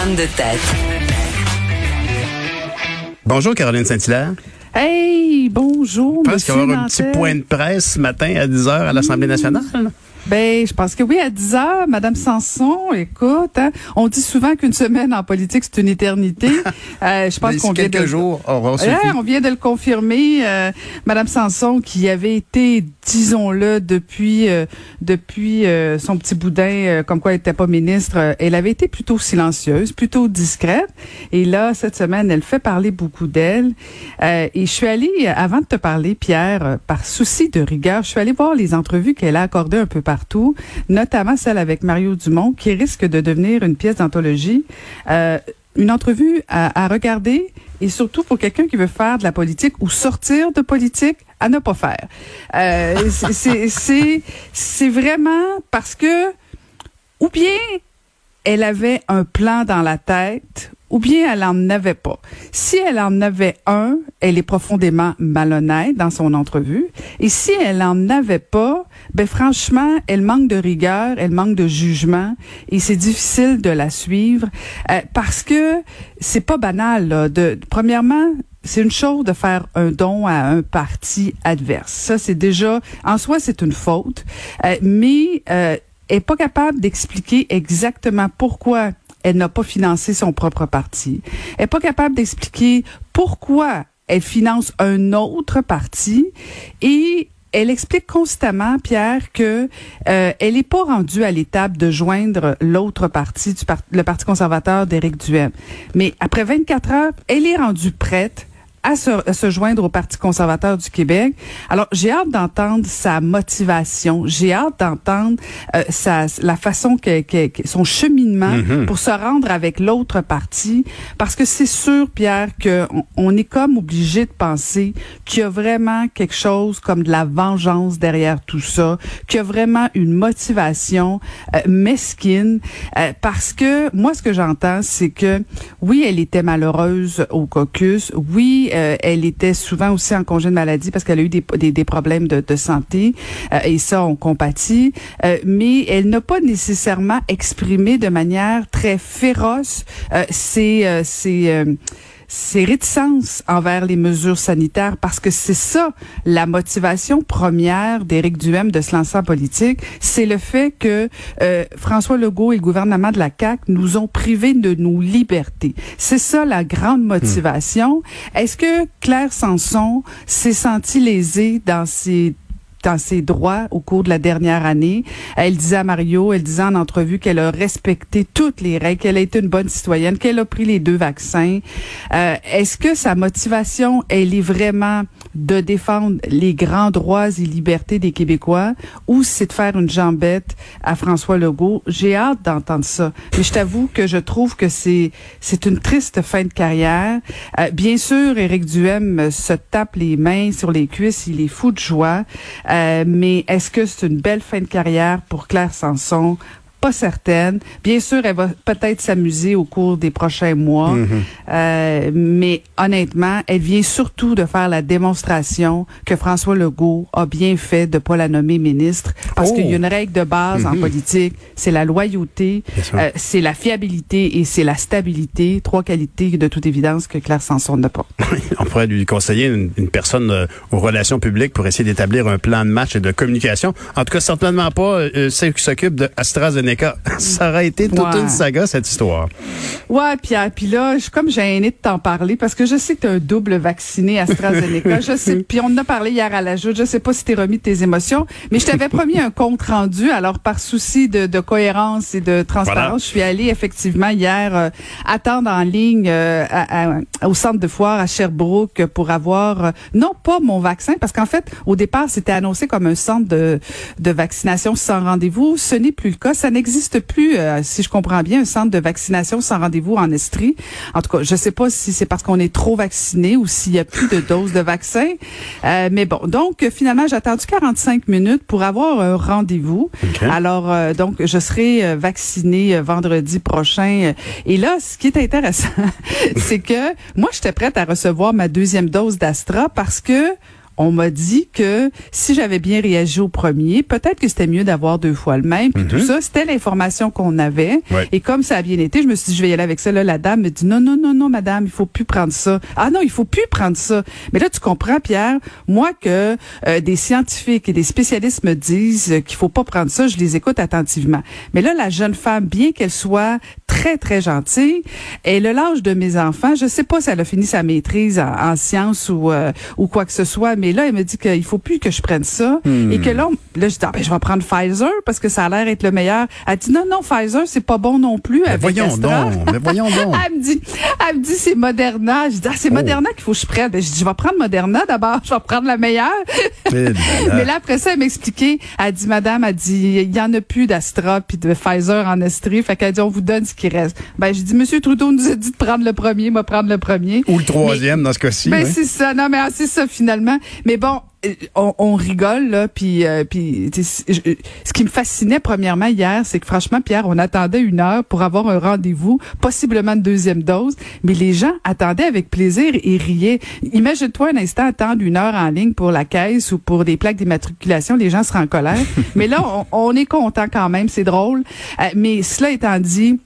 femme de tête. Bonjour Caroline Saint-Hilaire. Hey, bonjour. Je pense qu'il va y avoir un petit point de presse ce matin à 10h à l'Assemblée nationale. Ben, je pense que oui, à 10 heures, Madame Sanson, écoute, hein, on dit souvent qu'une semaine en politique, c'est une éternité. Euh, je pense qu'on vient quelques de... jours, on vient de le confirmer. Euh, Madame Sanson, qui avait été, disons-le, depuis euh, depuis euh, son petit boudin, comme quoi elle n'était pas ministre, elle avait été plutôt silencieuse, plutôt discrète. Et là, cette semaine, elle fait parler beaucoup d'elle. et je suis allée, avant de te parler, Pierre, par souci de rigueur, je suis allée voir les entrevues qu'elle a accordées un peu partout, notamment celle avec Mario Dumont, qui risque de devenir une pièce d'anthologie. Euh, une entrevue à, regarder et surtout pour quelqu'un qui veut faire de la politique ou sortir de politique à ne pas faire. Euh, c'est vraiment parce que ou bien elle avait un plan dans la tête ou bien elle en avait pas. Si elle en avait un, elle est profondément malhonnête dans son entrevue. Et si elle en avait pas, ben franchement, elle manque de rigueur, elle manque de jugement, et c'est difficile de la suivre euh, parce que c'est pas banal. Là, de premièrement, c'est une chose de faire un don à un parti adverse. Ça, c'est déjà, en soi, c'est une faute. Euh, mais euh, est pas capable d'expliquer exactement pourquoi elle n'a pas financé son propre parti. Elle n'est pas capable d'expliquer pourquoi elle finance un autre parti et elle explique constamment, Pierre, que euh, elle n'est pas rendue à l'étape de joindre l'autre parti, du le Parti conservateur d'Éric Duhem. Mais après 24 heures, elle est rendue prête à se, joindre au Parti conservateur du Québec. Alors, j'ai hâte d'entendre sa motivation. J'ai hâte d'entendre euh, sa, la façon que, que, son cheminement mm-hmm. pour se rendre avec l'autre parti. Parce que c'est sûr, Pierre, qu'on on est comme obligé de penser qu'il y a vraiment quelque chose comme de la vengeance derrière tout ça, qu'il y a vraiment une motivation euh, mesquine. Euh, parce que moi, ce que j'entends, c'est que oui, elle était malheureuse au caucus. Oui, euh, elle était souvent aussi en congé de maladie parce qu'elle a eu des, des, problèmes de, de santé euh, et ça, on compatit. Euh, mais elle n'a pas nécessairement exprimé de manière très féroce ses, ses ses réticences envers les mesures sanitaires parce que c'est ça la motivation première d'Éric Duhem de se lancer en politique, c'est le fait que euh, François Legault et le gouvernement de la CAQ nous ont privés de nos libertés. C'est ça la grande motivation. Est-ce que Claire Sanson s'est sentie lésée dans ses dans ses droits au cours de la dernière année. Elle disait à Mario, elle disait en entrevue qu'elle a respecté toutes les règles, qu'elle a été une bonne citoyenne, qu'elle a pris les deux vaccins. Euh, Est-ce que sa motivation, elle est vraiment de défendre les grands droits et libertés des Québécois ou c'est de faire une jambette à François Legault? J'ai hâte d'entendre ça. Mais je t'avoue que je trouve que c'est c'est une triste fin de carrière. Euh, bien sûr, Éric Duhem se tape les mains sur les cuisses, il est fou de joie. Euh, mais est-ce que c'est une belle fin de carrière pour Claire Sanson? Pas certaine. Bien sûr, elle va peut-être s'amuser au cours des prochains mois, mhm. euh, mais honnêtement, elle vient surtout de faire la démonstration que François Legault a bien fait de pas la nommer ministre, parce qu'il y a une oh! règle de base en mhm. politique, c'est la loyauté, euh, c'est la fiabilité et c'est la stabilité, trois qualités de toute évidence que Claire Sanson n'a pas. On pourrait lui conseiller une, personne euh, aux relations publiques pour essayer d'établir un plan de match et de communication. En tout cas, certainement pas celle qui s'occupe de AstraZeneca Ça aurait été toute une saga, cette histoire. Ouais, Pierre. Puis là, je suis comme gênée de t'en parler parce que je sais que tu es un double vacciné AstraZeneca. je sais. Puis on en a parlé hier à la joute. Je sais pas si t'es remis de tes émotions, mais je t'avais promis un compte rendu. Alors, par souci de, cohérence et de transparence, je suis allée effectivement hier euh, attendre en ligne euh, au centre de foire à Sherbrooke pour avoir, euh, non pas mon vaccin, parce qu'en fait, au départ, c'était annoncé comme un centre de, de vaccination sans rendez-vous. Ce n'est plus le cas. Ça n'existe plus, euh, si je comprends bien, un centre de vaccination sans rendez-vous en Estrie. En tout cas, je sais pas si c'est parce qu'on est trop vacciné ou s'il y a plus de doses de vaccin. Euh, mais bon, donc finalement, j'ai attendu 45 minutes pour avoir un rendez-vous. Alors, euh, donc, je serai vaccinée vendredi prochain. Et là, ce qui est intéressant, c'est que moi, j'étais prête à recevoir ma deuxième dose d'Astra parce que on m'a dit que si j'avais bien réagi au premier, peut-être que c'était mieux d'avoir deux fois le même. Puis tout Mhm. ça, c'était l'information qu'on avait. Ouais. Et comme ça a bien été, je me suis dit, je vais y aller avec ça. Là, la dame me dit, non, non, non, non, madame, il faut plus prendre ça. Ah non, il faut plus prendre ça. Mais là, tu comprends, Pierre, moi que euh, des scientifiques et des spécialistes me disent qu'il faut pas prendre ça, je les écoute attentivement. Mais là, la jeune femme, bien qu'elle soit très, très gentille, elle a l'âge de mes enfants. Je sais pas si elle a fini sa maîtrise en, en sciences ou, euh, ou quoi que ce soit, mais là, elle me dit qu'il faut plus que je prenne ça. Et que là, on- là, je dis, ah, ben, je vais prendre Pfizer parce que ça a l'air être le meilleur. Elle dit, non, non, Pfizer, c'est pas bon non plus. Mais avec voyons Astra. donc, mais voyons donc. Elle me dit, elle me dit c'est Moderna. Je dis ah, c'est Oh. Moderna qu'il faut que je prenne. Ben, je dis je vais prendre Moderna d'abord, je vais prendre la meilleure. Mais là après ça elle m'expliquait, elle dit madame, elle dit il y en a plus d'Astra puis de Pfizer en Estrie, fait qu'elle dit on vous donne ce qui reste. Ben j'ai dit monsieur Trudeau nous a dit de prendre le premier, moi prendre le premier. Ou le troisième dans ce cas-ci. Ben c'est ça, non mais ah, c'est ça finalement. Mais bon, euh, on, on rigole là, puis euh, puis je- ce qui me fascinait premièrement hier, c'est que franchement Pierre, on attendait une heure pour avoir un rendez-vous, possiblement de deuxième dose, mais les gens attendaient avec plaisir et riaient. Imagine-toi un instant attendre une heure en ligne pour la caisse ou pour des plaques d'immatriculation, les gens seraient en colère. mais là, on, on est content quand même, c'est drôle. Euh, mais cela étant dit.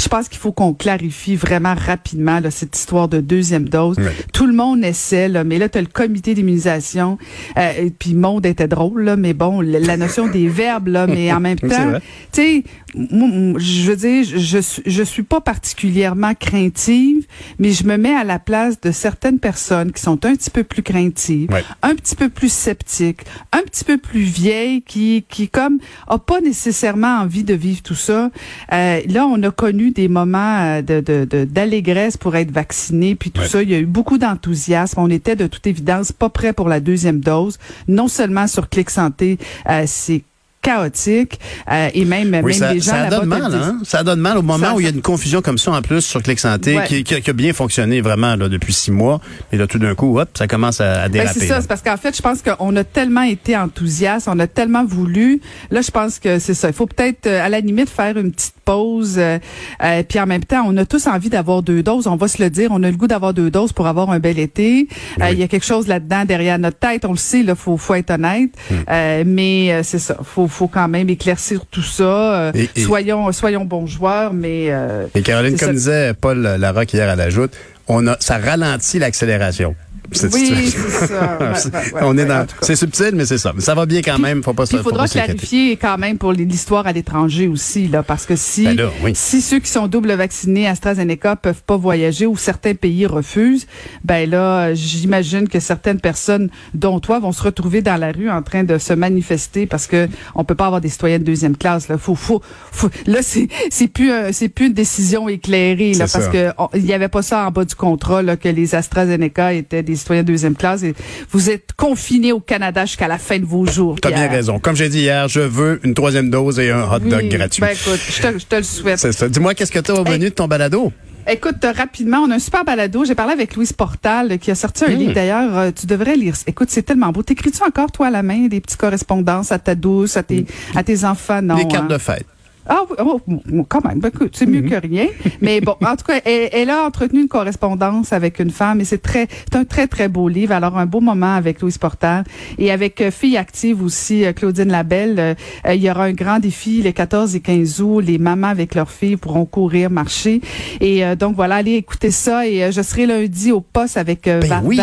Je pense qu'il faut qu'on clarifie vraiment rapidement là, cette histoire de deuxième dose. Tout le monde essaie, là, mais là, tu as le comité d'immunisation. Euh, et puis, monde était drôle, là, mais bon, la, notion des verbes, là, mais en même temps, tu sais, je veux dire, je, je, suis- pas particulièrement craintive, mais je me mets à la place de certaines personnes qui sont un petit peu plus craintives, un petit peu plus sceptiques, un petit peu plus vieilles, qui, qui comme, a pas nécessairement envie de vivre tout ça. Euh, là, on a connu des moments euh, de, de, de- d'allégresse pour être vacciné, puis tout Ouais. ça. Il y a eu beaucoup d'enthousiasme. On était de toute évidence pas prêt pour la deuxième dose. Non seulement sur Clic Santé, euh, c'est chaotique euh, et même, Oui, même ça, les gens ça donne mal, hein? Ça donne mal au moment Ça- où il y a une confusion comme ça en plus sur Clic Santé Ouais. qui, qui- qui a bien fonctionné vraiment là, depuis six mois. Et là, tout d'un coup, hop, ça commence à, à Ben, déraper. c'est ça, c'est parce qu'en fait, je pense qu'on a tellement été enthousiastes, on a tellement voulu. Là, je pense que c'est ça. Il faut peut-être, à la limite, faire une petite pause. euh, euh, puis en même temps, on a tous envie d'avoir deux doses. On va se le dire, on a le goût d'avoir deux doses pour avoir un bel été. Euh, Oui. Il y a quelque chose là-dedans derrière notre tête. On le sait, là, faut, faut être honnête. Hmm. Euh, mais euh, c'est ça. Faut, faut quand même éclaircir tout ça. Euh, Et- et- soyons, soyons bons joueurs, mais. euh, Et Caroline, comme ça. disait Paul Larocque hier à la joute, on a, ça ralentit l'accélération. Cette oui, c'est ça. Ouais, ouais, ouais, on est dans, c'est subtil, mais c'est ça. Mais ça va bien quand même. Faut pas il faudra clarifier quand même pour l'histoire à l'étranger aussi, là, parce que si, Ben là, oui. si ceux qui sont double vaccinés AstraZeneca peuvent pas voyager ou certains pays refusent, ben là, j'imagine que certaines personnes, dont toi, vont se retrouver dans la rue en train de se manifester parce que on peut pas avoir des citoyens de deuxième classe. Là, faut, faut, faut- là, c'est, c'est plus, c'est plus une décision éclairée, là, parce ça. que il y avait pas ça en bas du contrat, là, que les AstraZeneca étaient des citoyens de deuxième classe. Et vous êtes confinés au Canada jusqu'à la fin de vos jours. T'as bien raison. Comme j'ai dit hier, je veux une troisième dose et un hot dog gratuit. Ben écoute, je te, je te le souhaite. c'est ça. Dis-moi, qu'est-ce que tu as au Hey. de ton balado? Écoute, euh, rapidement, on a un super balado. J'ai parlé avec Louise Portal euh, qui a sorti un Hmm. livre d'ailleurs. euh, tu devrais lire. Écoute, c'est tellement beau. T'écris-tu encore, toi, à la main, des petites correspondances à ta douce, à tes, à tes enfants? Non. Les Hmm. cartes hein? de fête. Ah oui, oh, quand même, ben, c'est mieux Mhm. que rien. Mais bon, en tout cas, elle, elle a entretenu une correspondance avec une femme et c'est très, c'est un très très beau livre. Alors un beau moment avec Louise Portal et avec euh, Fille Active aussi, euh, Claudine Labelle. Euh, il y aura un grand défi les 14 et 15 août. Les mamans avec leurs filles pourront courir, marcher. Et donc voilà, allez écouter ça. Et je serai lundi au poste avec Ben Varda, oui.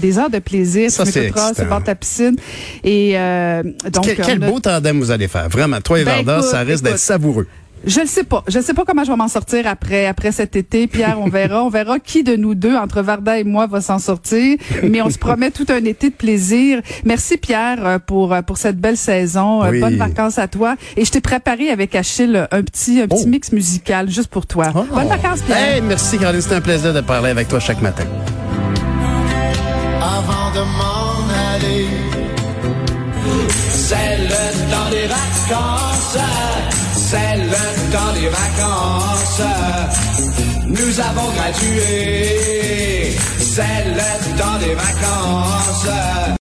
des heures de plaisir. Ça, c'est ta piscine. Et donc quel quel beau tandem vous allez faire. Vraiment, toi et Ben, Varda, écoute, ça risque savoureux. Je ne sais pas. Je ne sais pas comment je vais m'en sortir après après cet été. Pierre, on verra. On verra qui de nous deux, entre Varda et moi, va s'en sortir. Mais on se promet tout un été de plaisir. Merci Pierre euh, pour euh, pour cette belle saison. Euh, Oui. Bonnes vacances à toi. Et je t'ai préparé avec Achille un petit un petit Oh. mix musical juste pour toi. Oh. Bonnes vacances Pierre. Hey, merci Caroline, c'était un plaisir de parler avec toi chaque matin. avant de m'en aller. C'est le temps des vacances, c'est le temps des vacances. Nous avons gradué, c'est le temps des vacances.